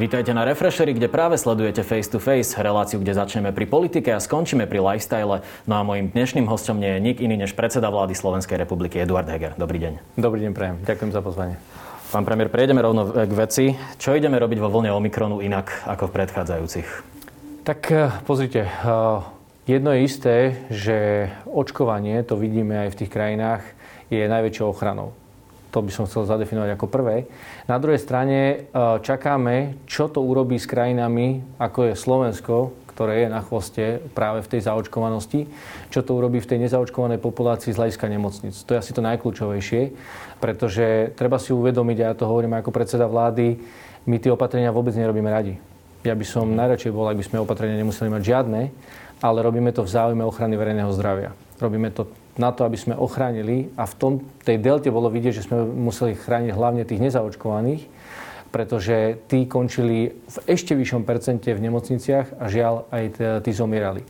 Vítajte na Refreshery, kde práve sledujete Face to Face, reláciu, kde začneme pri politike a skončíme pri lifestyle. No a mojím dnešným hostom nie je nik iný než predseda vlády Slovenskej republiky Eduard Heger. Dobrý deň. Dobrý deň, prajem. Ďakujem za pozvanie. Pán premiér, prejdeme rovno k veci. Čo ideme robiť vo vlne Omikronu inak ako v predchádzajúcich? Tak eh, pozrite, eh, jedno je isté, že očkovanie, to vidíme aj v tých krajinách, je najväčšou ochranou. To by som chcel zadefinovať ako prvé. Na druhej strane e, čakáme, čo to urobí s krajinami, ako je Slovensko, ktoré je na chvoste práve v tej zaočkovanosti, čo to urobí v tej nezaočkovanej populácii z hľadiska nemocnic. To je asi to najkľúčovejšie, pretože treba si uvedomiť, a ja to hovorím ako predseda vlády, my tie opatrenia vôbec nerobíme radi. Ja by som najradšej bol, ak by sme opatrenia nemuseli mať žiadne, ale robíme to v záujme ochrany verejného zdravia. Robíme to na to, aby sme ochránili a v tom, tej delte bolo vidieť, že sme museli chrániť hlavne tých nezaočkovaných, pretože tí končili v ešte vyššom percente v nemocniciach a žiaľ aj tí zomierali.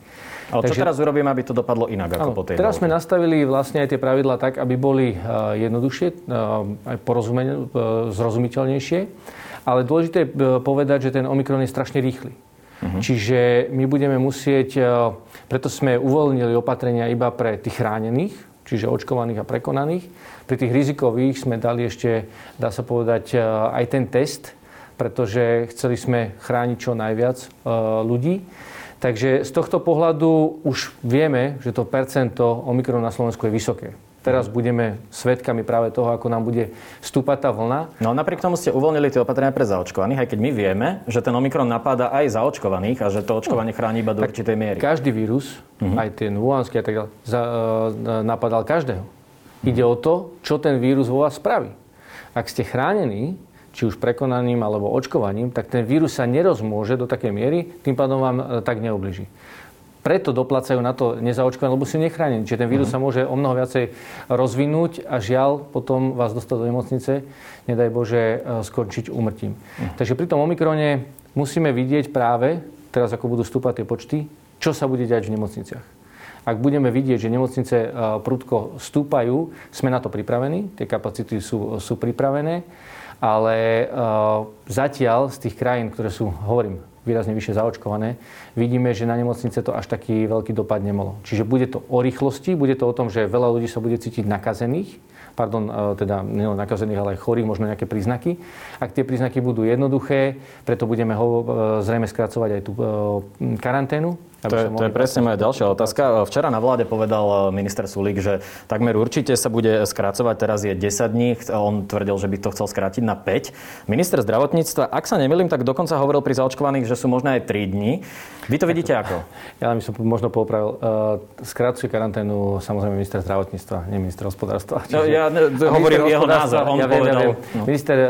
Ale Takže, čo teraz urobíme, aby to dopadlo inak ako áno, po tej Teraz delte? sme nastavili vlastne aj tie pravidlá tak, aby boli uh, jednoduchšie, uh, aj uh, zrozumiteľnejšie. Ale dôležité je povedať, že ten Omikron je strašne rýchly. Uh-huh. Čiže my budeme musieť, e, preto sme uvoľnili opatrenia iba pre tých chránených, čiže očkovaných a prekonaných. Pri tých rizikových sme dali ešte, dá sa povedať, e, aj ten test, pretože chceli sme chrániť čo najviac e, ľudí. Takže z tohto pohľadu už vieme, že to percento Omikron na Slovensku je vysoké. Teraz budeme svetkami práve toho, ako nám bude stúpať tá vlna. No napriek tomu ste uvoľnili tie opatrenia pre zaočkovaných, aj keď my vieme, že ten Omikron napáda aj zaočkovaných a že to očkovanie chráni iba do tak určitej miery. Každý vírus, uh-huh. aj ten wuhanský a tak ďalej, za, uh, napadal každého. Uh-huh. Ide o to, čo ten vírus vo vás spraví. Ak ste chránení, či už prekonaním alebo očkovaním, tak ten vírus sa nerozmôže do takej miery, tým pádom vám uh, tak neobliží preto doplácajú na to nezaočkované, lebo sú nechránení. Čiže ten vírus uh-huh. sa môže o mnoho viacej rozvinúť a žiaľ potom vás dostať do nemocnice, nedaj Bože, e, skončiť úmrtím. Uh-huh. Takže pri tom Omikrone musíme vidieť práve, teraz ako budú stúpať tie počty, čo sa bude diať v nemocniciach. Ak budeme vidieť, že nemocnice e, prudko stúpajú, sme na to pripravení, tie kapacity sú, sú pripravené, ale uh, zatiaľ z tých krajín, ktoré sú, hovorím, výrazne vyššie zaočkované, vidíme, že na nemocnice to až taký veľký dopad nemalo. Čiže bude to o rýchlosti, bude to o tom, že veľa ľudí sa bude cítiť nakazených, pardon, e, teda nielen nakazených, ale aj chorých, možno nejaké príznaky. Ak tie príznaky budú jednoduché, preto budeme ho e, zrejme skracovať aj tú e, karanténu, to je, to je presne moja ďalšia otázka. Včera na vláde povedal eh, minister Sulík, že takmer určite sa bude skrácovať, teraz je 10 dní, on tvrdil, že by to chcel skrátiť na 5. Minister zdravotníctva, ak sa nemýlim, tak dokonca hovoril pri zaočkovaných, že sú možno aj 3 dní. Vy to vidíte ako? Ja by som možno popravil. Eh, skrátuje karanténu samozrejme minister zdravotníctva, nie minister hospodárstva. No, ja ne, hovorím jeho názor, on ja viem, povedal. Ja viem. No. Minister uh,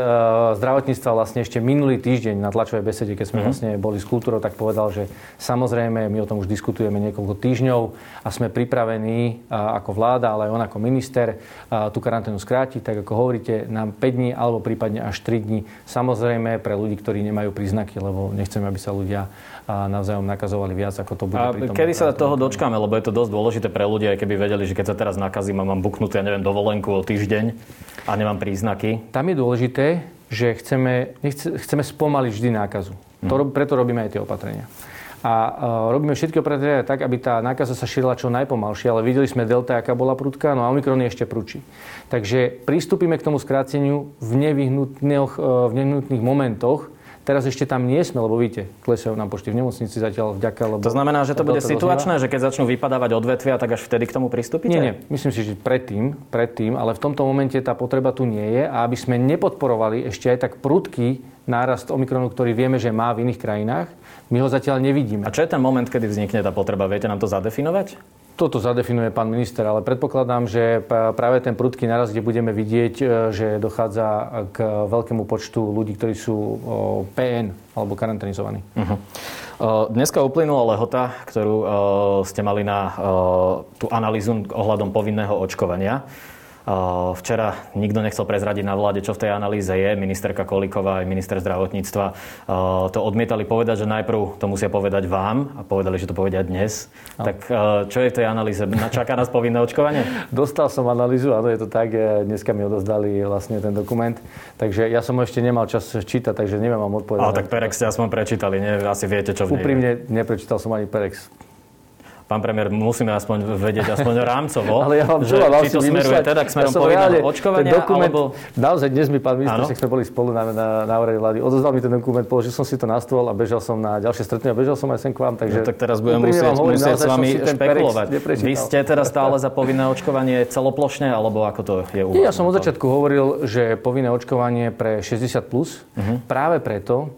zdravotníctva vlastne ešte minulý týždeň na tlačovej besede, keď sme mm-hmm. vlastne boli s kultúrou, tak povedal, že samozrejme my o tom už diskutujeme niekoľko týždňov a sme pripravení ako vláda, ale aj on ako minister tú karanténu skrátiť, tak ako hovoríte, na 5 dní alebo prípadne až 3 dní. Samozrejme pre ľudí, ktorí nemajú príznaky, lebo nechceme, aby sa ľudia navzájom nakazovali viac, ako to bude. A pri tom kedy sa toho dočkáme, lebo je to dosť dôležité pre ľudí, aj keby vedeli, že keď sa teraz nakazím a mám buknutú, ja neviem, dovolenku o týždeň a nemám príznaky. Tam je dôležité, že chceme, nechce, chceme spomaliť vždy nákazu. To, hm. preto robíme aj tie opatrenia a uh, robíme všetky opatrenia tak, aby tá nákaza sa šírila čo najpomalšie, ale videli sme delta, aká bola prudká, no a Omikron je ešte prúči. Takže pristúpime k tomu skráteniu v nevyhnutných, uh, v nevyhnutných momentoch, Teraz ešte tam nie sme, lebo vidíte, klesajú nám počty v nemocnici zatiaľ vďaka. Lebo to znamená, že to bude situačné, že keď začnú vypadávať odvetvia, tak až vtedy k tomu pristúpite? Nie, nie. Myslím si, že predtým, predtým, ale v tomto momente tá potreba tu nie je a aby sme nepodporovali ešte aj tak prudký nárast Omikronu, ktorý vieme, že má v iných krajinách, my ho zatiaľ nevidíme. A čo je ten moment, kedy vznikne tá potreba? Viete nám to zadefinovať? Toto zadefinuje pán minister, ale predpokladám, že práve ten prudký naraz, kde budeme vidieť, e, že dochádza k veľkému počtu ľudí, ktorí sú PN alebo karanténizovaní. Uh-huh. Dneska uplynula lehota, ktorú ste mali na tú analýzu ohľadom povinného očkovania. Včera nikto nechcel prezradiť na vláde, čo v tej analýze je. Ministerka Kolíková aj minister zdravotníctva to odmietali povedať, že najprv to musia povedať vám a povedali, že to povedia dnes. No. Tak čo je v tej analýze? Čaká nás povinné očkovanie? Dostal som analýzu, áno, je to tak. Dneska mi odozdali vlastne ten dokument. Takže ja som ešte nemal čas čítať, takže neviem vám odpovedať. Ale tak Perex ste aspoň prečítali, nie? Asi viete, čo v nej Úprimne neprečítal som ani Perex pán premiér, musíme aspoň vedieť aspoň rámcovo, Ale ja vám že, či to smeruje teda k smerom ja povinného očkovania, dokument, alebo... Naozaj dnes mi pán minister, sme boli spolu na, na, na úrade vlády, odozdal mi ten dokument, položil som si to na stôl a bežal som na ďalšie stretnutie a bežal som aj sem k vám. Takže no, tak teraz budem musieť, hovorím, musieť s vami špekulovať. Vy ste teda stále za povinné očkovanie celoplošne, alebo ako to je u vás? Ja som od začiatku hovoril, že povinné očkovanie pre 60 plus, uh-huh. práve preto,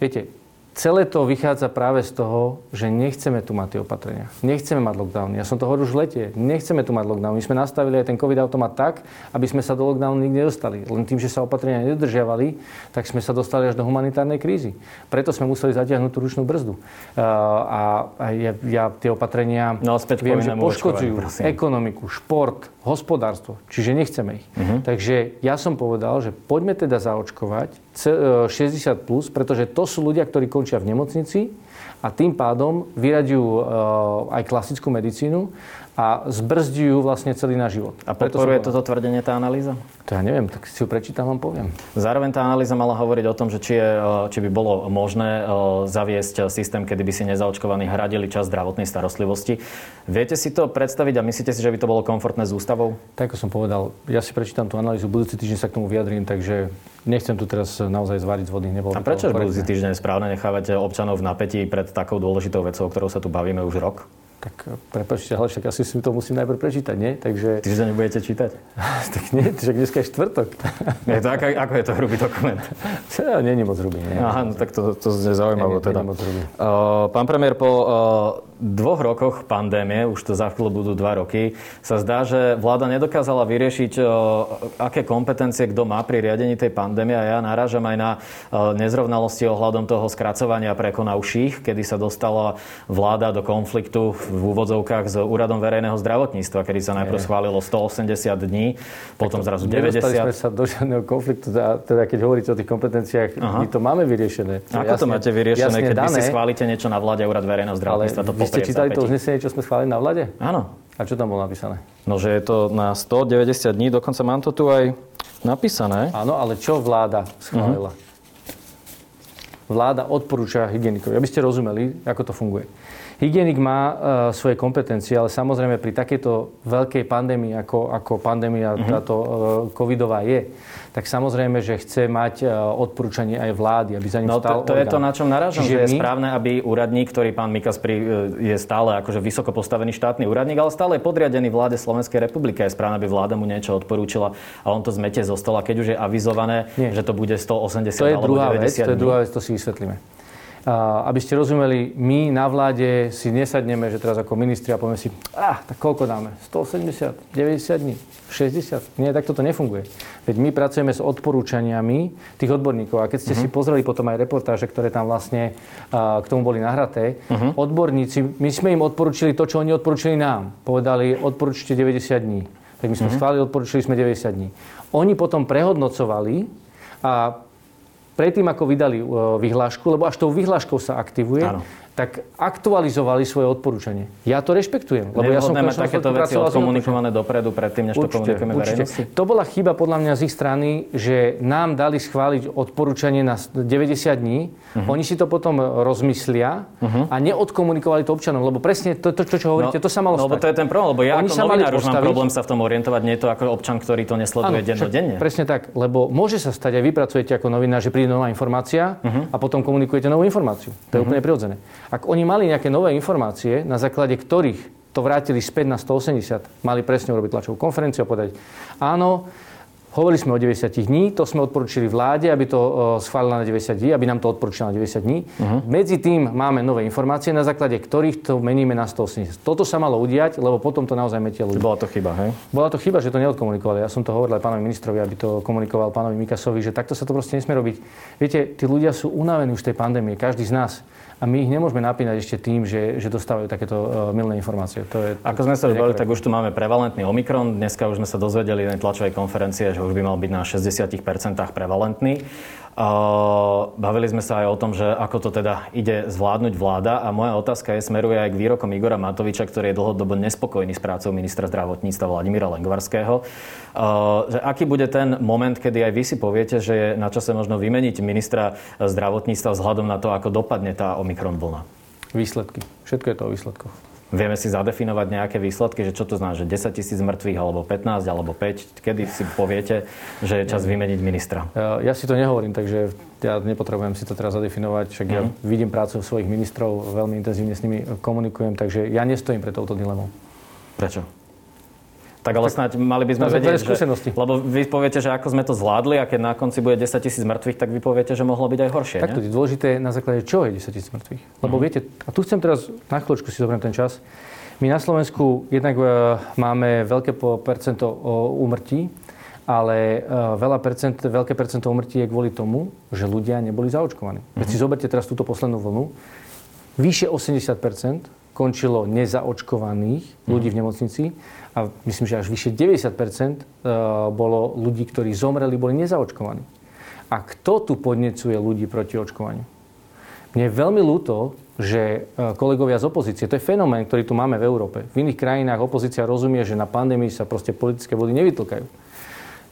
viete, celé to vychádza práve z toho, že nechceme tu mať tie opatrenia. Nechceme mať lockdown. Ja som to hovoril už v lete. Nechceme tu mať lockdown. My sme nastavili aj ten COVID automat tak, aby sme sa do lockdownu nikdy nedostali. Len tým, že sa opatrenia nedodržiavali, tak sme sa dostali až do humanitárnej krízy. Preto sme museli zatiahnuť tú ručnú brzdu. A, a ja, ja tie opatrenia no, viem, že poškodzujú ekonomiku, šport, hospodárstvo. Čiže nechceme ich. Uh-huh. Takže ja som povedal, že poďme teda zaočkovať 60 e, plus, pretože to sú ľudia, ktorí končia v nemocnici a tým pádom vyraďujú e, aj klasickú medicínu a zbrzďujú vlastne celý náš život. A podporuje toto tvrdenie tá analýza? To ja neviem, tak si ju prečítam, vám poviem. Zároveň tá analýza mala hovoriť o tom, že či, je, e, či by bolo možné zaviesť systém, kedy by si nezaočkovaní hradili čas zdravotnej starostlivosti. Viete si to predstaviť a myslíte si, že by to bolo komfortné s ústavou? Tak ako som povedal, ja si prečítam tú analýzu, budúci týždeň sa k tomu vyjadrím, takže nechcem tu teraz naozaj zvariť z vody. Nebolo a prečo budúci týždeň správne nechávate občanov v napätí pred takou dôležitou vecou, o ktorou sa tu bavíme už rok? Tak prepačte, ale však asi si to musím najprv prečítať, nie? Takže... Týždeň nebudete čítať? tak nie, však dneska je štvrtok. je to, ako, ako je to hrubý dokument? Ja, je moc hrubý. Nie, Aha, no tak to, to je zaujímavé teda. Nie, moc hrubý. Uh, pán premiér, po uh, dvoch rokoch pandémie, už to za chvíľu budú dva roky, sa zdá, že vláda nedokázala vyriešiť, e, aké kompetencie kto má pri riadení tej pandémie a ja narážam aj na e, nezrovnalosti ohľadom toho skracovania prekonavších, kedy sa dostala vláda do konfliktu v úvodzovkách s Úradom verejného zdravotníctva, kedy sa najprv schválilo 180 dní, potom zrazu 90. Nedostali sme sa do žiadneho konfliktu, teda, teda keď hovoríte o tých kompetenciách, Aha. my to máme vyriešené. To Ako jasne, to máte vyriešené, keď dané, vy si schválite niečo na vláde Úrad verejného zdravotníctva? Ale vy ste čítali to uznesenie, čo sme schválili na vlade? Áno. A čo tam bolo napísané? No, že je to na 190 dní, dokonca mám to tu aj napísané. Áno, ale čo vláda schválila? Uh-huh. Vláda odporúča hygienikov. Aby ste rozumeli, ako to funguje. Hygienik má uh, svoje kompetencie, ale samozrejme pri takejto veľkej pandémii, ako, ako pandémia uh-huh. táto uh, covidová je, tak samozrejme, že chce mať e, odporúčanie aj vlády, aby za ním no, stál to, to je to, na čom narážam, Čiže že je my... správne, aby úradník, ktorý pán Mikas pri, je stále akože vysoko postavený štátny úradník, ale stále je podriadený vláde Slovenskej republiky. Je správne, aby vláda mu niečo odporúčila a on to zmete zo stola, keď už je avizované, Nie. že to bude 180 to je alebo druhá 90 vec, To je druhá vec, to si vysvetlíme. Aby ste rozumeli, my na vláde si nesadneme, že teraz ako ministri a povieme si, ah, tak koľko dáme? 180, 90 dní, 60? Nie, tak toto nefunguje. Veď my pracujeme s odporúčaniami tých odborníkov. A keď ste uh-huh. si pozreli potom aj reportáže, ktoré tam vlastne uh, k tomu boli nahraté, uh-huh. odborníci, my sme im odporúčili to, čo oni odporúčili nám. Povedali, odporúčite 90 dní. Tak my sme uh-huh. schválili, odporúčili sme 90 dní. Oni potom prehodnocovali a predtým, ako vydali e, vyhlášku, lebo až tou vyhláškou sa aktivuje, Áno tak aktualizovali svoje odporúčanie. Ja to rešpektujem. Lebo ja som mať takéto veci odkomunikované dopredu, predtým, než určite, to komunikujeme určite. verejnosti? To bola chyba podľa mňa z ich strany, že nám dali schváliť odporúčanie na 90 dní. Uh-huh. Oni si to potom rozmyslia uh-huh. a neodkomunikovali to občanom. Lebo presne to, to čo, čo hovoríte, no, to sa malo no, stať. to je ten problém, lebo ja Oni ako novinár už mám problém sa v tom orientovať, nie to ako občan, ktorý to nesleduje ano, dennodenne. Presne tak, lebo môže sa stať, aj vy pracujete ako novinár, že príde nová informácia uh-huh. a potom komunikujete novú informáciu. To je uh-huh. úplne prirodzené. Ak oni mali nejaké nové informácie, na základe ktorých to vrátili späť na 180, mali presne urobiť tlačovú konferenciu a povedať, áno, Hovorili sme o 90 dní, to sme odporúčili vláde, aby to schválila na 90 dní, aby nám to odporúčila na 90 dní. Uh-huh. Medzi tým máme nové informácie, na základe ktorých to meníme na 180. Toto sa malo udiať, lebo potom to naozaj metia ľudí. Bola to chyba, hej? Bola to chyba, že to neodkomunikovali. Ja som to hovoril aj pánovi ministrovi, aby to komunikoval pánovi Mikasovi, že takto sa to proste nesmie robiť. Viete, tí ľudia sú unavení už tej pandémie, každý z nás. A my ich nemôžeme napínať ešte tým, že, že dostávajú takéto uh, milné informácie. To je, Ako sme sa už tak už tu máme prevalentný Omikron. Dneska už sme sa dozvedeli na tlačovej konferencie, že už by mal byť na 60% prevalentný. Bavili sme sa aj o tom, že ako to teda ide zvládnuť vláda a moja otázka je, smeruje aj k výrokom Igora Matoviča, ktorý je dlhodobo nespokojný s prácou ministra zdravotníctva Vladimíra Lengvarského. Že aký bude ten moment, kedy aj vy si poviete, že je na čase možno vymeniť ministra zdravotníctva vzhľadom na to, ako dopadne tá Omikron vlna? Výsledky. Všetko je to o výsledkoch. Vieme si zadefinovať nejaké výsledky, že čo to znamená, že 10 tisíc mŕtvych, alebo 15, alebo 5? Kedy si poviete, že je čas vymeniť ministra? Ja si to nehovorím, takže ja nepotrebujem si to teraz zadefinovať, však mm-hmm. ja mhm. vidím prácu svojich ministrov, veľmi intenzívne s nimi komunikujem, takže ja nestojím pre touto dilemou. Prečo? Tak ale snáď mali by sme vedieť, skúsenosti. Že, lebo vy poviete, že ako sme to zvládli a keď na konci bude 10 tisíc mŕtvych, tak vy poviete, že mohlo byť aj horšie. Tak to je dôležité na základe čo je 10 tisíc mŕtvych. Lebo mm. viete, a tu chcem teraz na chvíľočku si zobrať ten čas. My na Slovensku jednak e, máme veľké percento úmrtí, ale e, veľa percent, veľké percento úmrtí je kvôli tomu, že ľudia neboli zaočkovaní. Mm. Keď si zoberte teraz túto poslednú vlnu, vyše 80% končilo nezaočkovaných ľudí v nemocnici a myslím, že až vyše 90 e, bolo ľudí, ktorí zomreli, boli nezaočkovaní. A kto tu podnecuje ľudí proti očkovaniu? Mne je veľmi ľúto, že e, kolegovia z opozície, to je fenomén, ktorý tu máme v Európe. V iných krajinách opozícia rozumie, že na pandémii sa proste politické body nevytlkajú.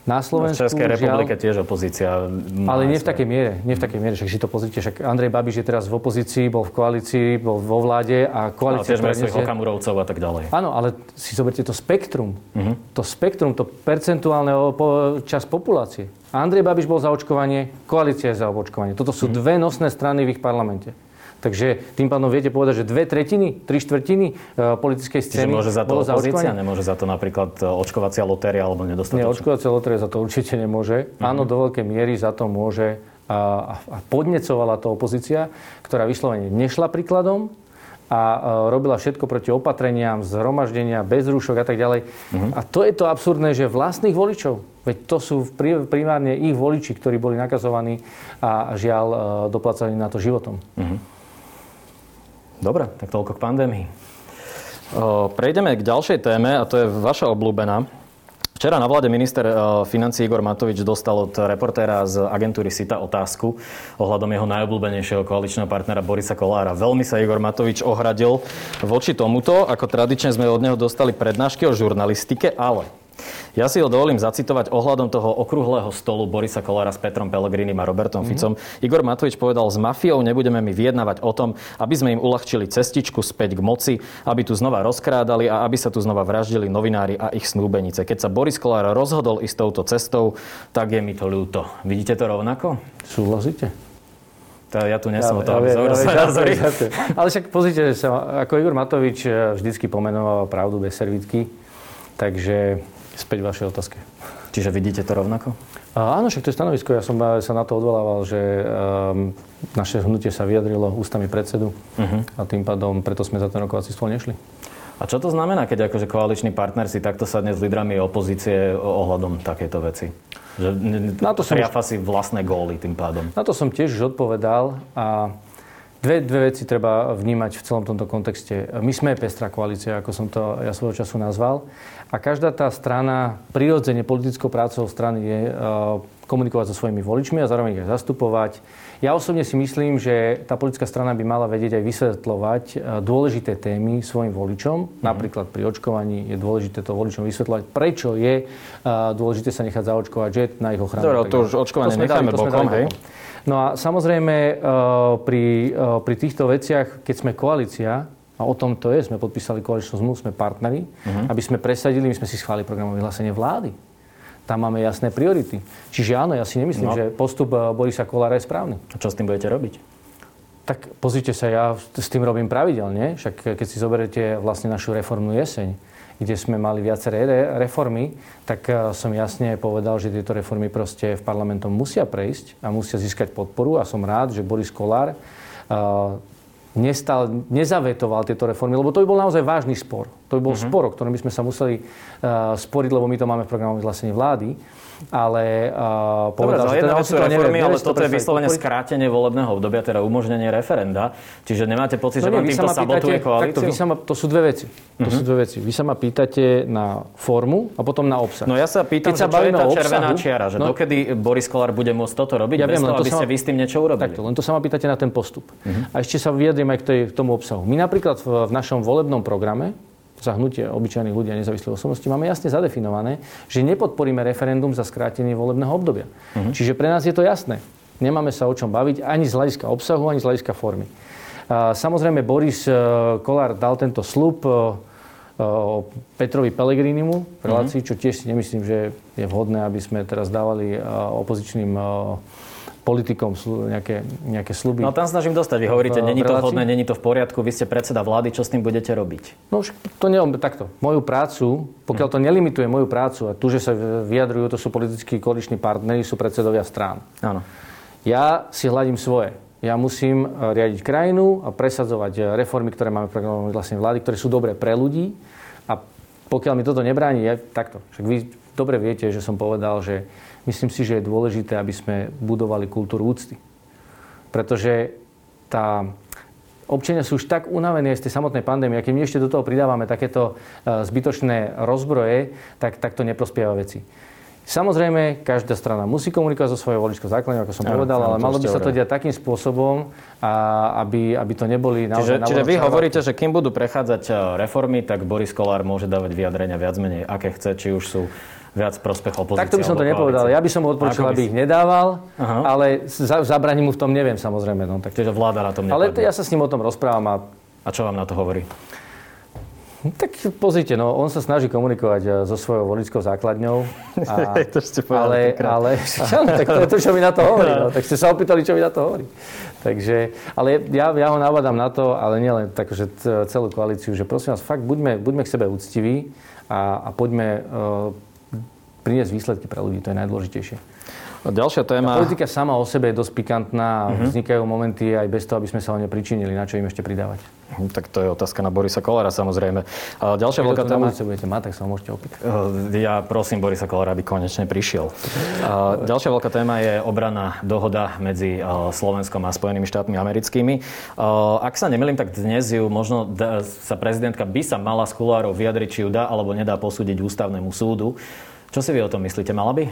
Na Slovensku, v Českej republike žiaľ, tiež opozícia. Ale nie v takej miere. Nie v takej miere. Však si to pozrite. Však Andrej Babiš je teraz v opozícii, bol v koalícii, bol vo vláde a koalícia... Ale tiež okamurovcov a tak ďalej. Áno, ale si zoberte to spektrum. Uh-huh. To spektrum, to percentuálne čas populácie. Andrej Babiš bol za očkovanie, koalícia je za očkovanie. Toto sú uh-huh. dve nosné strany v ich parlamente. Takže tým pádom viete povedať, že dve tretiny, tri štvrtiny e, politickej scény Čiže môže za to opozícia, nemôže za to napríklad e, očkovacia lotéria alebo nedostatok? Nie, očkovacia lotéria za to určite nemôže. Uh-huh. Áno, do veľkej miery za to môže a, a podnecovala to opozícia, ktorá vyslovene nešla príkladom a e, robila všetko proti opatreniam, zhromaždenia, bez rúšok a tak ďalej. Uh-huh. A to je to absurdné, že vlastných voličov, veď to sú primárne ich voliči, ktorí boli nakazovaní a žiaľ doplácali na to životom. Uh-huh. Dobre, tak toľko k pandémii. Prejdeme k ďalšej téme a to je vaša obľúbená. Včera na vláde minister financí Igor Matovič dostal od reportéra z agentúry SITA otázku ohľadom jeho najobľúbenejšieho koaličného partnera Borisa Kolára. Veľmi sa Igor Matovič ohradil voči tomuto. Ako tradične sme od neho dostali prednášky o žurnalistike, ale ja si ho dovolím zacitovať ohľadom toho okrúhleho stolu Borisa Kolára s Petrom Pelegrinim a Robertom mm-hmm. Ficom. Igor Matovič povedal, s mafiou nebudeme my vyjednávať o tom, aby sme im uľahčili cestičku späť k moci, aby tu znova rozkrádali a aby sa tu znova vraždili novinári a ich snúbenice. Keď sa Boris Kolár rozhodol ísť touto cestou, tak je mi to ľúto. Vidíte to rovnako? Súhlasíte? ja tu nesom ja, o to, aby ja, ja, Ale však pozrite sa, ako Igor Matovič eh, vždycky pomenoval pravdu bez servitky, takže späť vašej otázke. Čiže vidíte to rovnako? A, áno, však to je stanovisko. Ja som sa na to odvolával, že um, naše hnutie sa vyjadrilo ústami predsedu uh-huh. a tým pádom preto sme za ten rokovací stôl nešli. A čo to znamená, keď akože koaličný partner si takto sadne s lídrami opozície ohľadom takéto veci? Že na to som si vlastné góly tým pádom. Na to som tiež už odpovedal a Dve, dve veci treba vnímať v celom tomto kontexte. My sme pestrá koalícia, ako som to ja svojho času nazval. A každá tá strana, prirodzene politickou prácou strany je uh, komunikovať so svojimi voličmi a zároveň ich zastupovať. Ja osobne si myslím, že tá politická strana by mala vedieť aj vysvetľovať uh, dôležité témy svojim voličom. Mm. Napríklad pri očkovaní je dôležité to voličom vysvetľovať, prečo je uh, dôležité sa nechať zaočkovať, že je na ich ochranu. Dobre, to už očkovanie to necháme bokom, hej? No a samozrejme e, pri, e, pri týchto veciach, keď sme koalícia, a o tom to je, sme podpísali koaličnú zmluvu, sme partneri, uh-huh. aby sme presadili, my sme si schválili programové vyhlásenie vlády. Tam máme jasné priority. Čiže áno, ja si nemyslím, no. že postup e, Borisa Kolára je správny. A čo s tým budete robiť? Tak pozrite sa, ja s tým robím pravidelne. Však keď si zoberete vlastne našu reformnú jeseň, kde sme mali viaceré reformy, tak eh, som jasne povedal, že tieto reformy proste v parlamentom musia prejsť a musia získať podporu a som rád, že Boris Kolár eh, nestal, nezavetoval tieto reformy, lebo to by bol naozaj vážny spor. To by bol uh-huh. spor, o ktorom by sme sa museli uh, sporiť, lebo my to máme v programovom vyhlásení vlády ale uh, povedal, Dobre, že teda sú reformy, ale toto je vyslovene skrátenie volebného obdobia, teda umožnenie referenda. Čiže nemáte pocit, no, že vám týmto sabotuje koalíciu? Takto, vy sa ma, to sú dve veci. To uh-huh. sú dve veci. Vy sa ma pýtate na formu a potom na obsah. No ja sa pýtam, Keď sa čo je tá červená obsahu, čiara, že no, dokedy Boris Kolár bude môcť toto robiť, ja bez viem, toho, aby ste vy s tým niečo urobili. Takto, len to sa ma pýtate na ten postup. Uh-huh. A ešte sa vyjadrím aj k, tej, k tomu obsahu. My napríklad v, v našom volebnom programe za hnutie obyčajných ľudí a nezávislých osobností, máme jasne zadefinované, že nepodporíme referendum za skrátenie volebného obdobia. Uh-huh. Čiže pre nás je to jasné. Nemáme sa o čom baviť ani z hľadiska obsahu, ani z hľadiska formy. Samozrejme, Boris e, Kolár dal tento slub e, e, Petrovi Pelegrinimu v relácii, mhm. čo tiež si nemyslím, že je vhodné, aby sme teraz dávali opozičným politikom nejaké, nejaké sluby. No tam snažím dostať. Vy hovoríte, není to vhodné, není to v poriadku, vy ste predseda vlády, čo s tým budete robiť? No už to nie, takto. Moju prácu, pokiaľ to nelimituje moju prácu a tu, že sa vyjadrujú, to sú politickí koaliční partneri, sú predsedovia strán. Áno. Ja si hľadím svoje. Ja musím e, riadiť krajinu a presadzovať e, reformy, ktoré máme v programu vlastne vlády, ktoré sú dobré pre ľudí. A pokiaľ mi toto nebráni, je takto. Však vy dobre viete, že som povedal, že Myslím si, že je dôležité, aby sme budovali kultúru úcty. Pretože tá, občania sú už tak unavení z tej samotnej pandémie, a keď my ešte do toho pridávame takéto e, zbytočné rozbroje, tak, tak to neprospieva veci. Samozrejme, každá strana musí komunikovať so svojou voličkou základňou, ako som povedal, ale malo by sa to diať takým spôsobom, a aby, aby to neboli naozaj... Čiže, čiže vy hovoríte, že kým budú prechádzať e, reformy, tak Boris Kolár môže dávať vyjadrenia viac menej, aké chce, či už sú viac prospech opozície. Takto by som to nepovedal. Ja by som mu odporučil, aby ich nedával, Aha. ale za, zabraním mu v tom neviem samozrejme. No, tak... Čiže vláda na tom nepadne. Ale to, ja sa s ním o tom rozprávam. A... a čo vám na to hovorí? Tak pozrite, no, on sa snaží komunikovať eh, so svojou voličskou základňou. A, to ste ale, ale, tak to je to, čo mi na to hovorí. No. Tak ste sa opýtali, čo mi na to hovorí. Takže, ale ja, ja ho navádam na to, ale nielen tak, že celú koalíciu, že prosím vás, fakt buďme, buďme k sebe úctiví a, a poďme uh, priniesť výsledky pre ľudí, to je najdôležitejšie. Ďalšia téma... Tá politika sama o sebe je dosť pikantná a uh-huh. vznikajú momenty aj bez toho, aby sme sa o ne pričinili, na čo im ešte pridávať. Hm, tak to je otázka na Borisa Kolára samozrejme. A ďalšia veľká téma... Keď budete mať, tak sa môžete opýtať. Ja prosím Borisa Kolára, aby konečne prišiel. A ďalšia veľká téma je obrana dohoda medzi eh, Slovenskom a Spojenými štátmi americkými. Eh, ak sa nemýlim, tak dnes ju možno sa prezidentka by sa mala z kulárov vyjadriť, či ju dá alebo nedá posúdiť ústavnému súdu. Čo si vy o tom myslíte? Mala by?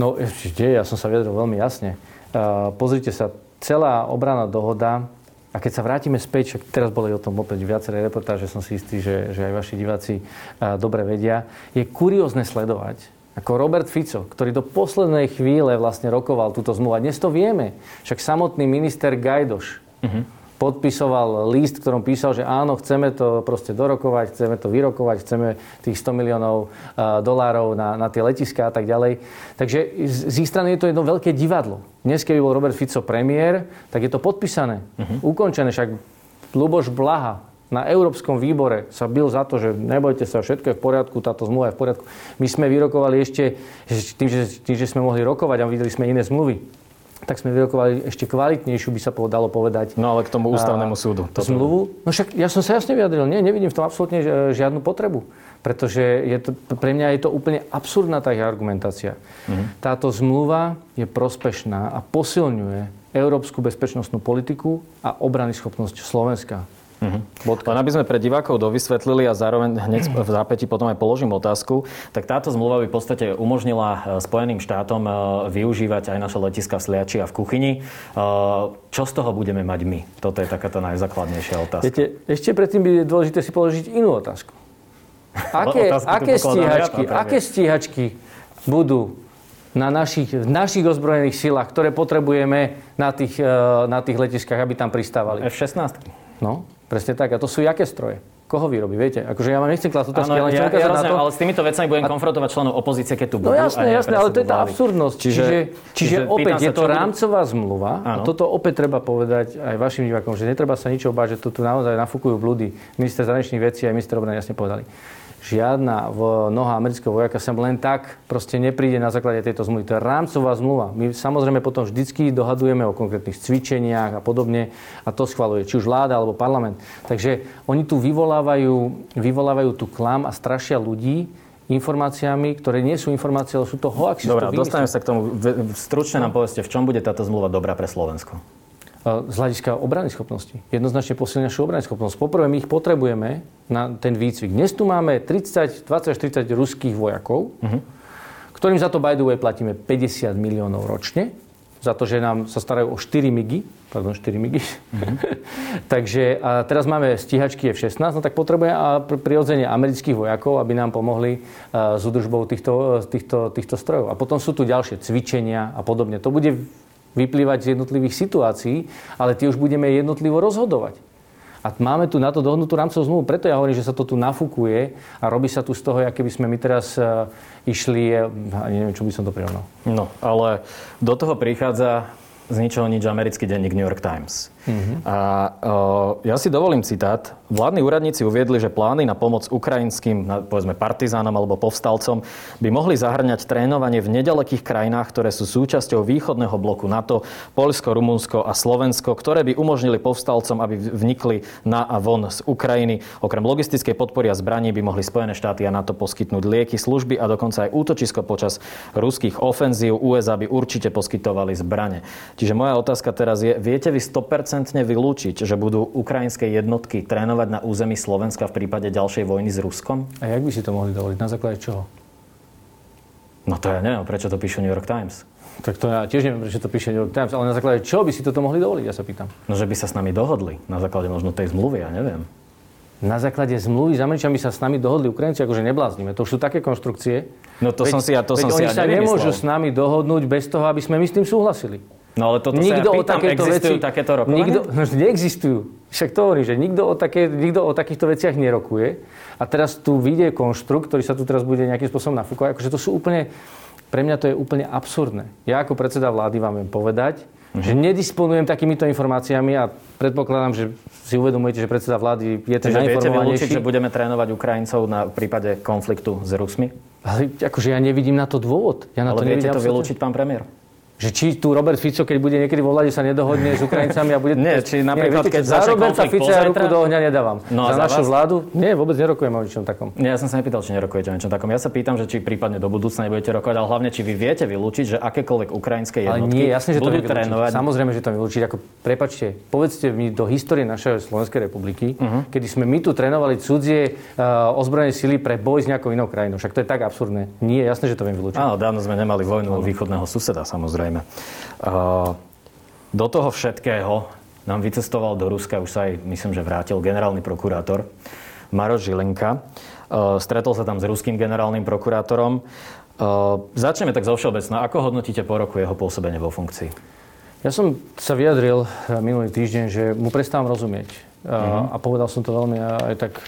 No ešte, ja som sa vyjadril veľmi jasne. Uh, pozrite sa, celá obrana dohoda, a keď sa vrátime späť, však teraz boli o tom opäť viaceré reportáže, som si istý, že, že aj vaši diváci uh, dobre vedia, je kuriózne sledovať, ako Robert Fico, ktorý do poslednej chvíle vlastne rokoval túto zmluvu. A dnes to vieme. Však samotný minister Gajdoš uh-huh podpisoval list, ktorom písal, že áno, chceme to proste dorokovať, chceme to vyrokovať, chceme tých 100 miliónov dolárov na, na tie letiská a tak ďalej. Takže z ich strany je to jedno veľké divadlo. Dnes, keby bol Robert Fico premiér, tak je to podpísané, uh-huh. ukončené. Však Luboš Blaha na Európskom výbore sa bil za to, že nebojte sa, všetko je v poriadku, táto zmluva je v poriadku. My sme vyrokovali ešte, tým, že, tým, že sme mohli rokovať a videli sme iné zmluvy, tak sme vyrokovali ešte kvalitnejšiu, by sa dalo povedať. No ale k tomu ústavnému súdu. Toto. Zmluvu. No však ja som sa jasne vyjadril. Nie, nevidím v tom absolútne žiadnu potrebu. Pretože je to, pre mňa je to úplne absurdná tá argumentácia. Mhm. Táto zmluva je prospešná a posilňuje európsku bezpečnostnú politiku a obrany schopnosť Slovenska. Uh-huh. Len aby sme pre divákov dovysvetlili a zároveň hneď v zápäti potom aj položím otázku, tak táto zmluva by v podstate umožnila e, Spojeným štátom e, využívať aj naše letiska v Sliači a v Kuchyni. E, čo z toho budeme mať my? Toto je taká tá najzákladnejšia otázka. Viete, ešte predtým by je dôležité si položiť inú otázku. Aké, aké, stíhačky, ja aké stíhačky budú na našich, v našich ozbrojených silách, ktoré potrebujeme na tých, na tých letiskách, aby tam pristávali? F-16. No, Presne tak. A to sú jaké stroje? Koho vyrobí? Viete, akože ja vám nechcem klasť otázky, ale ja, ja rozumiem, na to. ale s týmito vecami budem a... konfrontovať členov opozície, keď tu no budú. No jasné, jasné, ale to je tá absurdnosť. Čiže, čiže, čiže, čiže opäť je to rámcová zmluva a toto opäť treba povedať aj vašim divákom, že netreba sa ničoho báť, že tu, tu naozaj nafúkujú blúdy. Minister zahraničných vecí aj minister obrany jasne povedali žiadna noha amerického vojaka sem len tak proste nepríde na základe tejto zmluvy. To je rámcová zmluva. My samozrejme potom vždycky dohadujeme o konkrétnych cvičeniach a podobne a to schvaluje či už vláda alebo parlament. Takže oni tu vyvolávajú, vyvolávajú tu klam a strašia ľudí, informáciami, ktoré nie sú informácie, ale sú to hoaxy. Dobre, dostaneme sa k tomu. Stručne nám povedzte, v čom bude táto zmluva dobrá pre Slovensko? Z hľadiska obrany schopnosti. Jednoznačne posilní našu obrany schopnosť. Poprvé, my ich potrebujeme na ten výcvik. Dnes tu máme 30, 20 až 30 ruských vojakov, uh-huh. ktorým za to, by the way, platíme 50 miliónov ročne, za to, že nám sa starajú o 4 migy, pardon, 4 migy. Uh-huh. Takže a teraz máme stíhačky F-16, no tak potrebujeme prirodzene amerických vojakov, aby nám pomohli s udržbou týchto, týchto, týchto strojov. A potom sú tu ďalšie cvičenia a podobne. To bude vyplývať z jednotlivých situácií, ale tie už budeme jednotlivo rozhodovať. A máme tu na to dohodnutú rámcovú zmluvu, preto ja hovorím, že sa to tu nafúkuje a robí sa tu z toho, aké by sme my teraz uh, išli, uh, neviem, čo by som to prirovnal. No, ale do toho prichádza z ničoho nič americký denník New York Times. Mm-hmm. A uh, ja si dovolím citát. Vládni úradníci uviedli, že plány na pomoc ukrajinským, povedzme partizánom alebo povstalcom by mohli zahrňať trénovanie v nedalekých krajinách, ktoré sú súčasťou východného bloku NATO, Poľsko, Rumunsko a Slovensko, ktoré by umožnili povstalcom, aby vnikli na a von z Ukrajiny. Okrem logistickej podpory a zbraní by mohli Spojené štáty a NATO poskytnúť lieky, služby a dokonca aj útočisko počas ruských ofenzív. USA by určite poskytovali zbrane. Čiže moja otázka teraz je, viete vy 100% vylúčiť, že budú ukrajinské jednotky trénovať na území Slovenska v prípade ďalšej vojny s Ruskom? A jak by si to mohli dovoliť? Na základe čoho? No to ja neviem, prečo to píše New York Times. Tak to ja tiež neviem, prečo to píše New York Times, ale na základe čoho by si toto mohli dovoliť, ja sa pýtam. No, že by sa s nami dohodli. Na základe možno tej zmluvy, ja neviem. Na základe zmluvy s Američanmi sa s nami dohodli Ukrajinci, akože nebláznime. To už sú také konštrukcie. No to veď, som si ja, to som si ja sa nemôžu s nami dohodnúť bez toho, aby sme my s tým súhlasili. No ale toto nikto sa ja pýtam, existujú veci, takéto rokovania? Nikto, no, neexistujú. Však to hovorím, že nikto o, také, nikto o takýchto veciach nerokuje. A teraz tu vyjde konštrukt, ktorý sa tu teraz bude nejakým spôsobom nafúkovať. Akože to sú úplne, pre mňa to je úplne absurdné. Ja ako predseda vlády vám viem povedať, uh-huh. že nedisponujem takýmito informáciami a predpokladám, že si uvedomujete, že predseda vlády je ten najinformovanejší. Viete vylúčiť, že budeme trénovať Ukrajincov na prípade konfliktu s Rusmi? Ale akože ja nevidím na to dôvod. Ja na Ale to viete to vylúčiť, pán premiér? Že či tu Robert Fico, keď bude niekedy vo vláde, sa nedohodne s Ukrajincami a bude... Nie, či napríklad, keď za Roberta Fico ja ruku do ohňa nedávam. No za, našu vás? vládu? Nie, vôbec nerokujem o ničom takom. Nie, ja som sa nepýtal, či nerokujete o ničom takom. Ja sa pýtam, že či prípadne do budúcna nebudete rokovať, ale hlavne, či vy viete vylúčiť, že akékoľvek ukrajinské jednotky ale nie, jasne, že budú to trénovať. Samozrejme, že to vylúčiť. Ako, prepačte, povedzte mi do histórie našej Slovenskej republiky, uh-huh. kedy sme my tu trénovali cudzie uh, ozbrojené sily pre boj s nejakou inou krajinou. Však to je tak absurdné. Nie, jasné, že to viem vylúčiť. Áno, dávno sme nemali vojnu východného suseda, samozrejme. Do toho všetkého nám vycestoval do Ruska, už sa aj myslím, že vrátil generálny prokurátor Maroš Žilinka. Stretol sa tam s ruským generálnym prokurátorom. Začneme tak zo všeobecná. Ako hodnotíte po roku jeho pôsobenie vo funkcii? Ja som sa vyjadril minulý týždeň, že mu prestávam rozumieť. Uh-huh. A povedal som to veľmi aj tak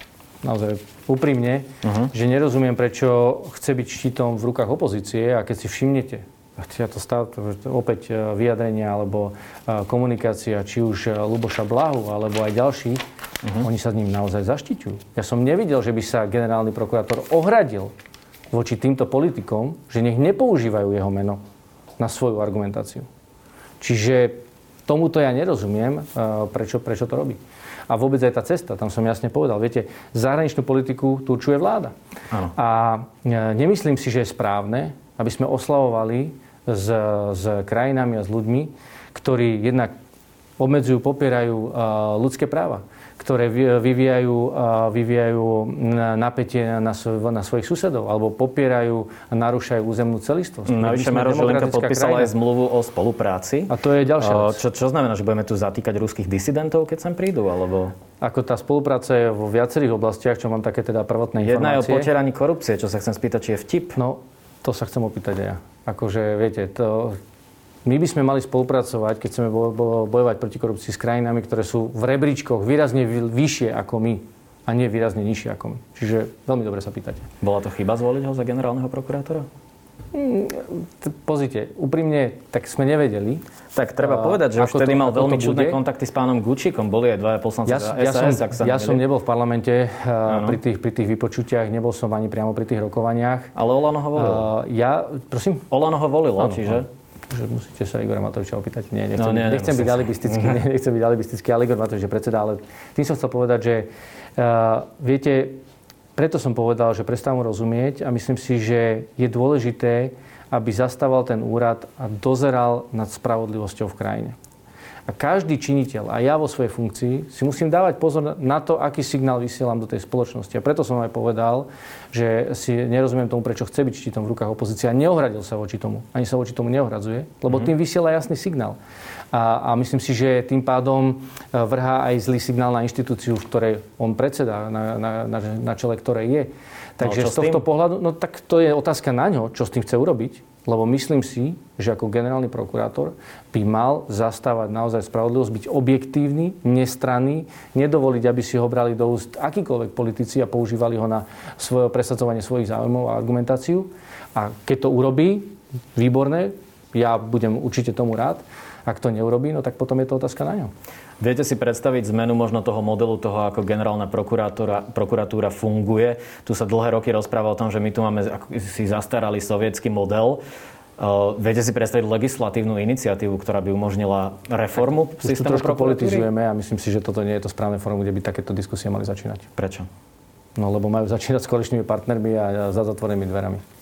naozaj úprimne, uh-huh. že nerozumiem, prečo chce byť štítom v rukách opozície a keď si všimnete, to stále, opäť e, vyjadrenia alebo e, komunikácia, či už e, Luboša Blahu, alebo aj ďalší, uh-huh. oni sa ním naozaj zaštiťujú. Ja som nevidel, že by sa generálny prokurátor ohradil voči týmto politikom, že nech nepoužívajú jeho meno na svoju argumentáciu. Čiže tomuto ja nerozumiem, prečo, prečo to robí. A vôbec aj tá cesta, tam som jasne povedal, viete, zahraničnú politiku tu určuje vláda. Ano. A nemyslím si, že je správne, aby sme oslavovali s, s krajinami a s ľuďmi, ktorí jednak obmedzujú, popierajú uh, ľudské práva, ktoré vyvíjajú, uh, vyvíjajú napätie na, svoj, na svojich susedov, alebo popierajú a narúšajú územnú celistvosť. Navyše Maroš Žilinka podpísala aj zmluvu o spolupráci. A to je ďalšia vec. Čo, čo znamená, že budeme tu zatýkať ruských disidentov, keď sem prídu? Alebo... Ako tá spolupráca je vo viacerých oblastiach, čo mám také teda prvotné informácie. Jedna je o potieraní korupcie, čo sa chcem spýtať, či je vtip. No, to sa chcem opýtať aj ja. Akože, viete, to, my by sme mali spolupracovať, keď chceme bojovať proti korupcii s krajinami, ktoré sú v rebríčkoch výrazne vyššie ako my a nie výrazne nižšie ako my. Čiže veľmi dobre sa pýtate. Bola to chyba zvoliť ho za generálneho prokurátora? Pozrite, úprimne, tak sme nevedeli. Tak treba povedať, že už vtedy mal veľmi čudné kontakty s pánom Gučíkom. Boli aj dvaja poslanci ja, ja SAS, som, Ja som nebol v parlamente uh, pri, tých, pri tých vypočutiach, nebol som ani priamo pri tých rokovaniach. Ale Olano ho volil. Uh, ja, prosím? Olano ho volilo, ano, čiže... Že musíte sa Igora Matoviča opýtať. Nie, nechcem, no, nie, nechcem byť alibistický, nie, nechcem byť alibistický, ale Igor Matovič je predseda, ale tým som chcel povedať, že uh, viete, preto som povedal, že prestávam rozumieť a myslím si, že je dôležité, aby zastával ten úrad a dozeral nad spravodlivosťou v krajine. A každý činiteľ, a ja vo svojej funkcii, si musím dávať pozor na to, aký signál vysielam do tej spoločnosti. A preto som aj povedal, že si nerozumiem tomu, prečo chce byť štítom v rukách opozícia. Neohradil sa voči tomu. Ani sa voči tomu neohradzuje, lebo mm-hmm. tým vysiela jasný signál. A, a myslím si, že tým pádom e, vrhá aj zlý signál na inštitúciu, v ktorej on predseda, na, na, na, na čele ktorej je. Takže no, z tohto pohľadu, no tak to je otázka na ňo, čo s tým chce urobiť. Lebo myslím si, že ako generálny prokurátor by mal zastávať naozaj spravodlivosť, byť objektívny, nestranný, nedovoliť, aby si ho brali do úst akýkoľvek politici a používali ho na svoje presadzovanie svojich záujmov a argumentáciu. A keď to urobí, výborné, ja budem určite tomu rád. Ak to neurobí, no tak potom je to otázka na ňo. Viete si predstaviť zmenu možno toho modelu toho, ako generálna prokuratúra, funguje? Tu sa dlhé roky rozpráva o tom, že my tu máme si zastaralý sovietský model. Uh, viete si predstaviť legislatívnu iniciatívu, ktorá by umožnila reformu tak, systému trošku politizujeme a myslím si, že toto nie je to správne fórum, kde by takéto diskusie mali začínať. Prečo? No lebo majú začínať s koaličnými partnermi a za zatvorenými dverami.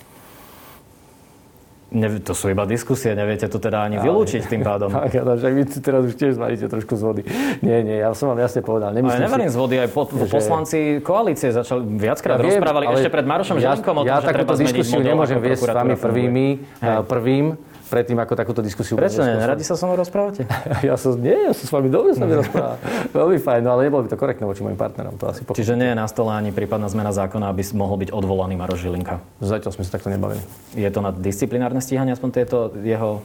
Ne, to sú iba diskusie, neviete to teda ani vylúčiť tým pádom. Ale však vy teraz už tiež zvaríte trošku z vody. Nie, nie, ja som vám jasne povedal. Nemyslím ale nevarím si, z vody, aj po, že... poslanci koalície začali viackrát ja viem, rozprávali ešte pred Marošom ja, Žilinkom o tom, ja že treba zmeniť diskusiu nemôžem viesť s vami prvými, prvým, predtým, ako takúto diskusiu Prečo nie? Radi sa so mnou rozprávate? ja som, nie, ja som s vami dobre sa mi. Veľmi fajn, no ale nebolo by to korektné voči mojim partnerom. To asi Čiže nie je na stole ani prípadná zmena zákona, aby mohol byť odvolaný Maroš Žilinka? Zatiaľ sme sa takto nebavili. Je to na disciplinárne stíhanie, aspoň tieto jeho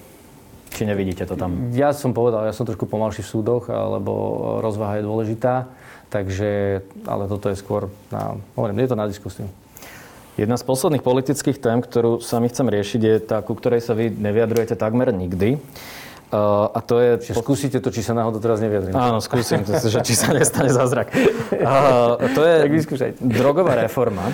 či nevidíte to tam? Ja som povedal, ja som trošku pomalší v súdoch, lebo rozvaha je dôležitá, takže, ale toto je skôr na, hovorím, je to na diskusiu. Jedna z posledných politických tém, ktorú sa mi chcem riešiť, je tá, ku ktorej sa vy nevyjadrujete takmer nikdy. Uh, a to je... Čiže skúsite to, či sa náhodou teraz nevyjadrím. Áno, skúsim, to, že či sa nestane zázrak. Uh, to je drogová reforma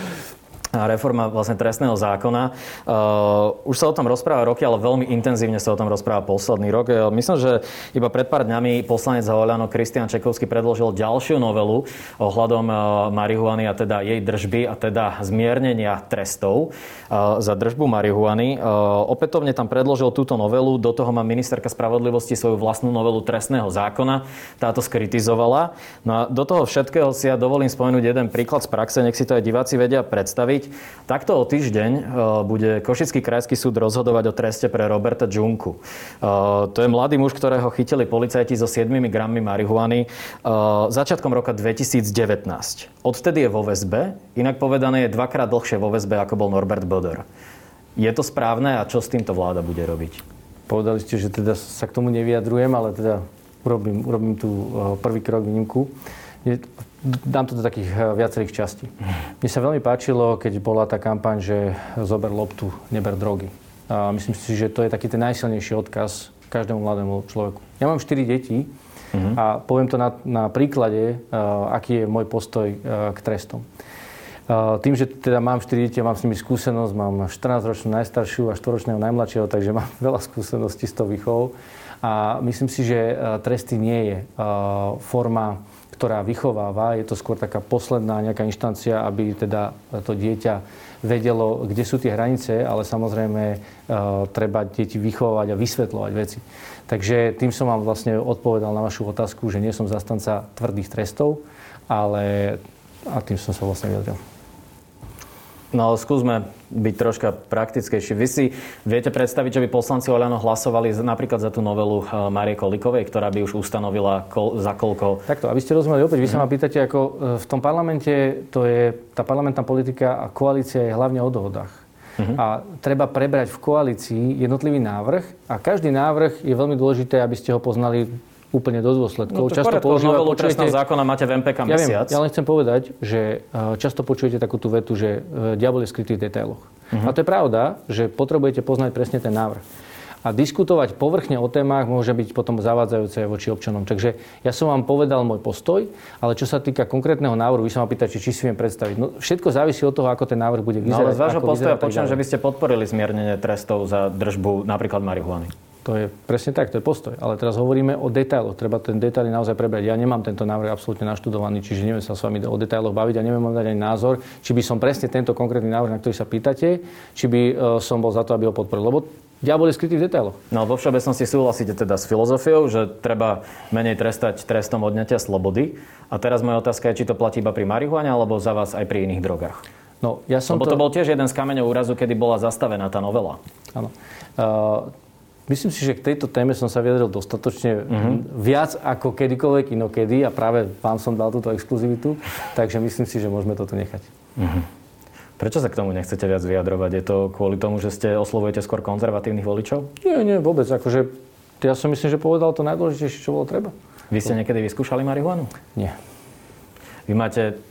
reforma vlastne trestného zákona. Uh, už sa o tom rozpráva roky, ale veľmi intenzívne sa o tom rozpráva posledný rok. Uh, myslím, že iba pred pár dňami poslanec za Oľano Kristian Čekovský predložil ďalšiu novelu ohľadom uh, marihuany a teda jej držby a teda zmiernenia trestov uh, za držbu marihuany. Opätovne tam predložil túto novelu, do toho má ministerka spravodlivosti svoju vlastnú novelu trestného zákona. Táto skritizovala. No a do toho všetkého si ja dovolím spomenúť jeden príklad z praxe, nech si to aj diváci vedia predstaviť predstaviť. Takto o týždeň e, bude Košický krajský súd rozhodovať o treste pre Roberta Džunku. E, to je mladý muž, ktorého chytili policajti so 7 grammi marihuany e, začiatkom roka 2019. Odtedy je vo väzbe, inak povedané je dvakrát dlhšie vo väzbe, ako bol Norbert Boder. Je to správne a čo s týmto vláda bude robiť? Povedali ste, že teda sa k tomu nevyjadrujem, ale teda urobím, urobím tú prvý krok výnimku. Dám to do takých eh, viacerých častí. Mne sa veľmi páčilo, keď bola tá kampaň, že zober loptu, neber drogy. A myslím si, že to je taký ten najsilnejší odkaz každému mladému človeku. Ja mám 4 deti uh-huh. a poviem to na, na príklade, uh, aký je môj postoj uh, k trestom. Uh, tým, že teda mám 4 deti, mám s nimi skúsenosť, mám 14-ročnú najstaršiu a 4-ročného najmladšieho, takže mám veľa skúseností s tou výchovou. A myslím si, že tresty nie je forma ktorá vychováva. Je to skôr taká posledná nejaká inštancia, aby teda to dieťa vedelo, kde sú tie hranice, ale samozrejme e, treba deti vychovávať a vysvetľovať veci. Takže tým som vám vlastne odpovedal na vašu otázku, že nie som zastanca tvrdých trestov, ale a tým som sa vlastne vyjadril. No ale skúsme byť troška praktickejší. Vy si viete predstaviť, že by poslanci Oľano hlasovali napríklad za tú novelu eh, Marie Kolikovej, ktorá by už ustanovila kol, za koľko... Takto, aby ste rozumeli opäť, vy sa ma pýtate, ako eh, v tom parlamente to je, tá parlamentná politika a koalícia je hlavne o dohodách. Uh-huh. A treba prebrať v koalícii jednotlivý návrh a každý návrh je veľmi dôležité, aby ste ho poznali úplne do dôsledkov. No, často používa, novelu počujete, zákona máte v MPK ja mesiac. Viem, ja len chcem povedať, že často počujete takú tú vetu, že diabol je skrytý v detailoch. Uh-huh. A to je pravda, že potrebujete poznať presne ten návrh a diskutovať povrchne o témach môže byť potom zavádzajúce voči občanom. Takže ja som vám povedal môj postoj, ale čo sa týka konkrétneho návrhu, vy sa ma pýtate, či si viem predstaviť. No, všetko závisí od toho, ako ten návrh bude vyzerať. No ale z vášho postoja počujem, že by ste podporili zmiernenie trestov za držbu napríklad marihuany. To je presne tak, to je postoj. Ale teraz hovoríme o detailoch. Treba ten detaily naozaj prebrať. Ja nemám tento návrh absolútne naštudovaný, čiže neviem sa s vami o detailoch baviť a neviem vám dať ani názor, či by som presne tento konkrétny návrh, na ktorý sa pýtate, či by e, som bol za to, aby ho podporil. Lebo Diabol je skrytý v detailoch. No vo všeobecnosti súhlasíte teda s filozofiou, že treba menej trestať trestom odňatia slobody. A teraz moja otázka je, či to platí iba pri marihuane, alebo za vás aj pri iných drogách. No, ja som Lebo to... to bol tiež jeden z kameňov úrazu, kedy bola zastavená tá novela. Áno. Uh, myslím si, že k tejto téme som sa vyjadril dostatočne uh-huh. viac ako kedykoľvek inokedy a práve vám som dal túto exkluzivitu, takže myslím si, že môžeme to tu nechať. Uh-huh. Prečo sa k tomu nechcete viac vyjadrovať? Je to kvôli tomu, že ste oslovujete skôr konzervatívnych voličov? Nie, nie, vôbec. Akože, ja som myslím, že povedal to najdôležitejšie, čo bolo treba. Vy ste niekedy vyskúšali marihuanu? Nie. Vy máte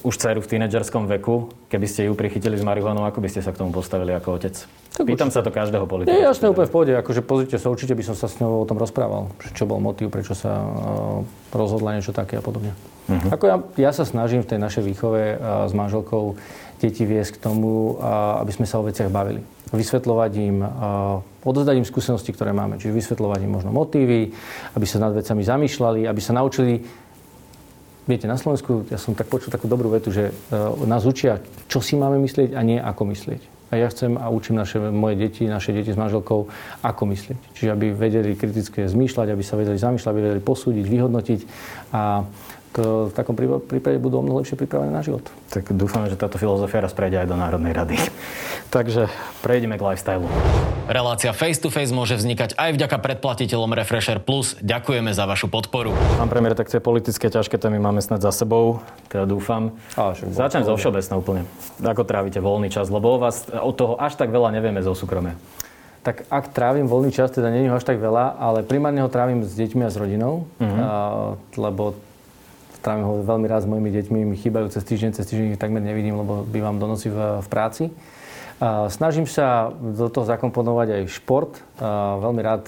už dceru v tínedžerskom veku. Keby ste ju prichytili s marihuanou, ako by ste sa k tomu postavili ako otec? Tak Pýtam určite. sa to každého politika. Nie, jasne, úplne v pohode. Akože pozrite sa, určite by som sa s ňou o tom rozprával. Čo bol motív, prečo sa uh, rozhodla niečo také a podobne. Uh-huh. Ako ja, ja sa snažím v tej našej výchove uh, s manželkou deti viesť k tomu, aby sme sa o veciach bavili. Vysvetľovať im, odozdať im skúsenosti, ktoré máme. Čiže vysvetľovať im možno motívy, aby sa nad vecami zamýšľali, aby sa naučili Viete, na Slovensku, ja som tak počul takú dobrú vetu, že nás učia, čo si máme myslieť a nie ako myslieť. A ja chcem a učím naše, moje deti, naše deti s manželkou, ako myslieť. Čiže aby vedeli kriticky zmýšľať, aby sa vedeli zamýšľať, vedeli posúdiť, vyhodnotiť. A v takom prípade budú o mnoho lepšie pripravené na život. Tak dúfame, že táto filozofia raz prejde aj do Národnej rady. Takže prejdeme k lifestylu. Relácia Face to Face môže vznikať aj vďaka predplatiteľom Refresher Plus. Ďakujeme za vašu podporu. Pán premiér, tak tie politické ťažké témy máme snad za sebou, teda dúfam. A, Začnem zo všeobecne úplne. Ako trávite voľný čas, lebo o vás od toho až tak veľa nevieme zo súkromia. Tak ak trávim voľný čas, teda není ho až tak veľa, ale primárne ho trávim s deťmi a s rodinou, mm-hmm. a, lebo Trávim ho veľmi rád s mojimi deťmi, mi chýbajú cez týždeň, cez týždeň ich takmer nevidím, lebo bývam do noci v, v práci. A snažím sa do toho zakomponovať aj šport. A veľmi rád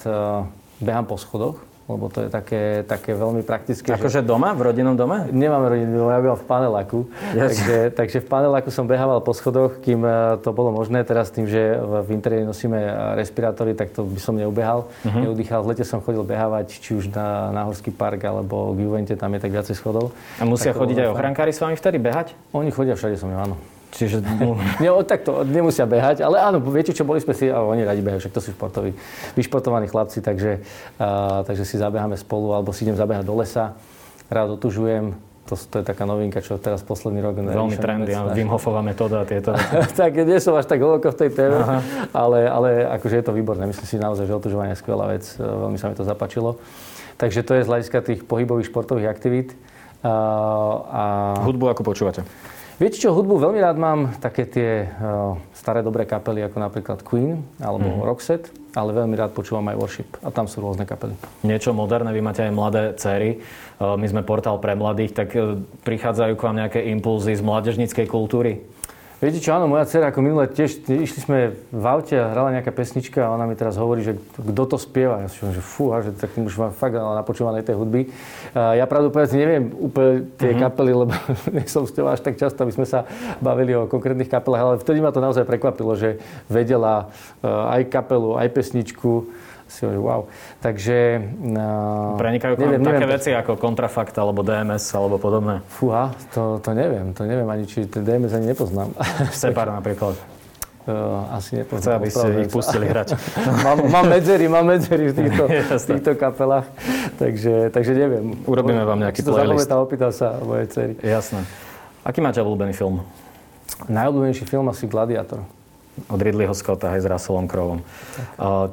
behám po schodoch, lebo to je také, také veľmi praktické. Akože že... doma? V rodinnom dome? Nemáme rodinný dom, ja bývam v paneláku. Yes. Takže, takže v paneláku som behával po schodoch, kým e, to bolo možné. Teraz tým, že v interiéri nosíme respirátory, tak to by som neubehal, uh-huh. neudýchal. V lete som chodil behávať, či už na, na Horský park, alebo k Juvente, tam je tak viacej schodov. A musia chodiť aj ochrankári s vami vtedy behať? Oni chodia všade som áno. Čiže ne, takto nemusia behať, ale áno, viete čo, boli sme si, ale oni radi behajú, však to sú športoví, vyšportovaní chlapci, takže, uh, takže si zabeháme spolu, alebo si idem zabehať do lesa, rád otužujem, to, to je taká novinka, čo teraz posledný rok... Veľmi trendy, áno, Wim Hofová metóda a tieto. tak nie som až tak hlboko v tej téme, ale, ale akože je to výborné. Myslím si naozaj, že otužovanie je skvelá vec. Veľmi sa mi to zapačilo. Takže to je z hľadiska tých pohybových športových aktivít. Uh, a... Hudbu ako počúvate? Viete čo, hudbu veľmi rád mám, také tie uh, staré dobré kapely, ako napríklad Queen alebo mm-hmm. Roxette, ale veľmi rád počúvam aj Worship a tam sú rôzne kapely. Niečo moderné, vy máte aj mladé céry, uh, my sme portál pre mladých, tak uh, prichádzajú k vám nejaké impulzy z mládežníckej kultúry? Viete čo, áno, moja dcera ako minule tiež, išli sme v aute a hrala nejaká pesnička a ona mi teraz hovorí, že kto to spieva. Ja si že fú, že tak už mám fakt napočúvané tej hudby. Ja pravdu povedať neviem úplne tie mm-hmm. kapely, lebo nie som s až tak často, aby sme sa bavili o konkrétnych kapelách, ale vtedy ma to naozaj prekvapilo, že vedela eh, aj kapelu, aj pesničku si hovorí, wow. Takže... Uh, Prenikajú neviem, také neviem, veci ako kontrafakt alebo DMS alebo podobné? Fúha, to, to neviem. To neviem ani, či DMS ani nepoznám. Separ napríklad. Uh, asi nepoznám. Chce, aby ste ich pustili hrať. mám, mám medzery, mám medzery v týchto, v týchto kapelách, takže, takže neviem. Urobíme vám nejaký playlist. Si to opýtal sa mojej dcery. Jasné. Aký máte obľúbený film? Najobľúbenejší film asi Gladiator. Od Ridleyho Scotta aj s Russellom Croweom.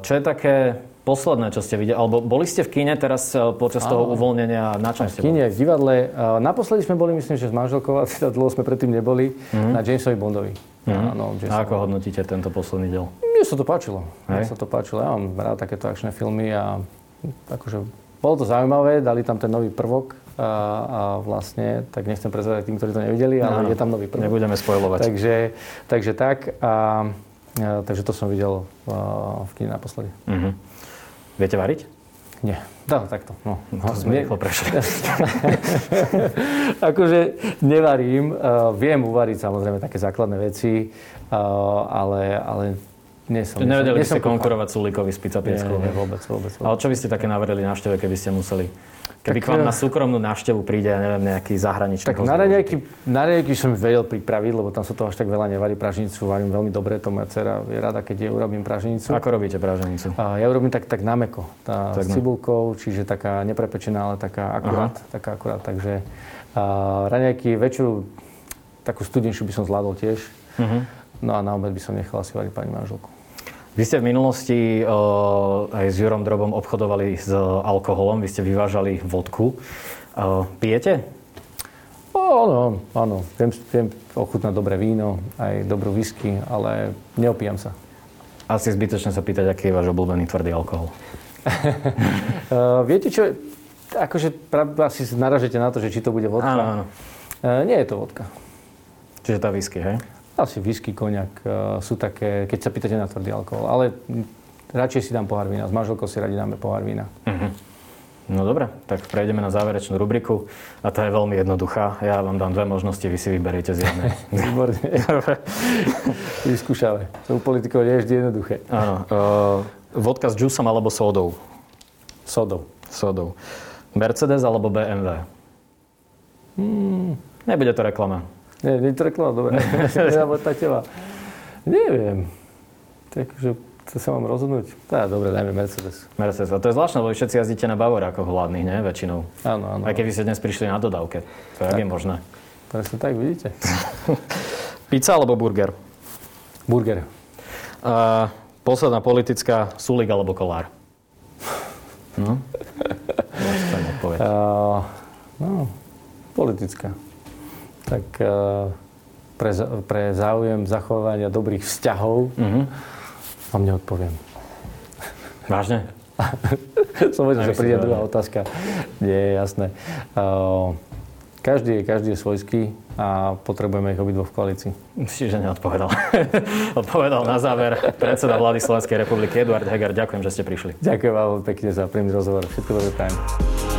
Čo je také posledné, čo ste videli? Alebo boli ste v kine teraz e, počas toho uvoľnenia? Na čom ste V kine, v divadle. E, naposledy sme boli, myslím, že s manželkou, a teda dlho sme predtým neboli, mm-hmm. na Jamesovi Bondovi. Mm-hmm. No, a ako hodnotíte tento posledný diel? Mne sa to páčilo. Mne sa to páčilo. Ja mám rád takéto akčné filmy a akože bolo to zaujímavé, dali tam ten nový prvok a, a vlastne, tak nechcem prezvedať tým, ktorí to nevideli, ale no, je tam nový prvok. Nebudeme spojovať. Takže, takže tak. A, a, takže to som videl a, v kine naposledy. Uh-huh. Viete variť? Nie. No, takto. No, no, to sme rýchlo prešli. akože nevarím. Uh, viem uvariť samozrejme také základné veci, uh, ale, ale nie som. Nevedeli by ste konkurovať Sulíkovi z Pizza Nie, nie, vôbec, vôbec, vôbec. Ale čo by ste také navrili na števe, keby ste museli? Keby tak, k vám na súkromnú návštevu príde, ja neviem, nejaký zahraničný Tak na raňajky, na raňajky som vedel pripraviť, lebo tam sa to až tak veľa nevarí. Pražnicu varím veľmi dobre, to moja dcera je rada, keď je urobím pražnicu. Ako robíte praženicu? A ja urobím tak, tak na meko, tá, tak s cibulkou, čiže taká neprepečená, ale taká akurát. Aha. Taká akurát takže a, raňajky väčšiu, takú studenšiu by som zvládol tiež. Uh-huh. No a na obed by som nechal asi variť pani manželku. Vy ste v minulosti uh, aj s Jurom Drobom obchodovali s alkoholom, vy ste vyvážali vodku. Uh, pijete? Áno, áno. Viem, viem ochutnať dobré víno, aj dobrú whisky, ale neopijam sa. Asi zbytočne sa pýtať, aký je váš obľúbený tvrdý alkohol. uh, viete čo, akože asi naražete na to, že či to bude vodka. Áno, áno. Uh, nie je to vodka. Čiže tá whisky, hej? Asi whisky, koniak uh, sú také, keď sa pýtate na tvrdý alkohol. Ale radšej si dám pohár vína. S manželkou si radi dáme pohár vína. Uh-huh. No dobre, tak prejdeme na záverečnú rubriku a tá je veľmi jednoduchá. Ja vám dám dve možnosti, vy si vyberiete z jednej. Výborne. Vyskúšame. To u politikov nie je vždy jednoduché. Áno. Uh, vodka s džusom alebo sódou? Sódou. Sódou. Mercedes alebo BMW? Hmm. Nebude to reklama. Nie, reklama, dobre. tá teba. Neviem. Takže to sa mám rozhodnúť. Tá, dobre, dajme Mercedes. Mercedes. A to je zvláštne, lebo všetci jazdíte na Bavorákoch hladných, nie? Väčšinou. Áno, áno. Aj keby ste dnes prišli na dodávke. To je možné. Presne tak, vidíte. Pizza alebo burger? Burger. A posledná politická, Sulik alebo Kolár? No? uh, no, politická tak eh, pre, pre záujem zachovania dobrých vzťahov mm-hmm. vám neodpoviem. Vážne? Vedel, že príde druhá otázka. Nie, jasné. Uh, každý, každý je svojský a potrebujeme ich obidvo v koalícii. Myslím, že neodpovedal. Odpovedal na záver predseda vlády Slovenskej republiky Eduard Heger. Ďakujem, že ste prišli. Ďakujem vám pekne za príjemný rozhovor. Všetko dobré prajem.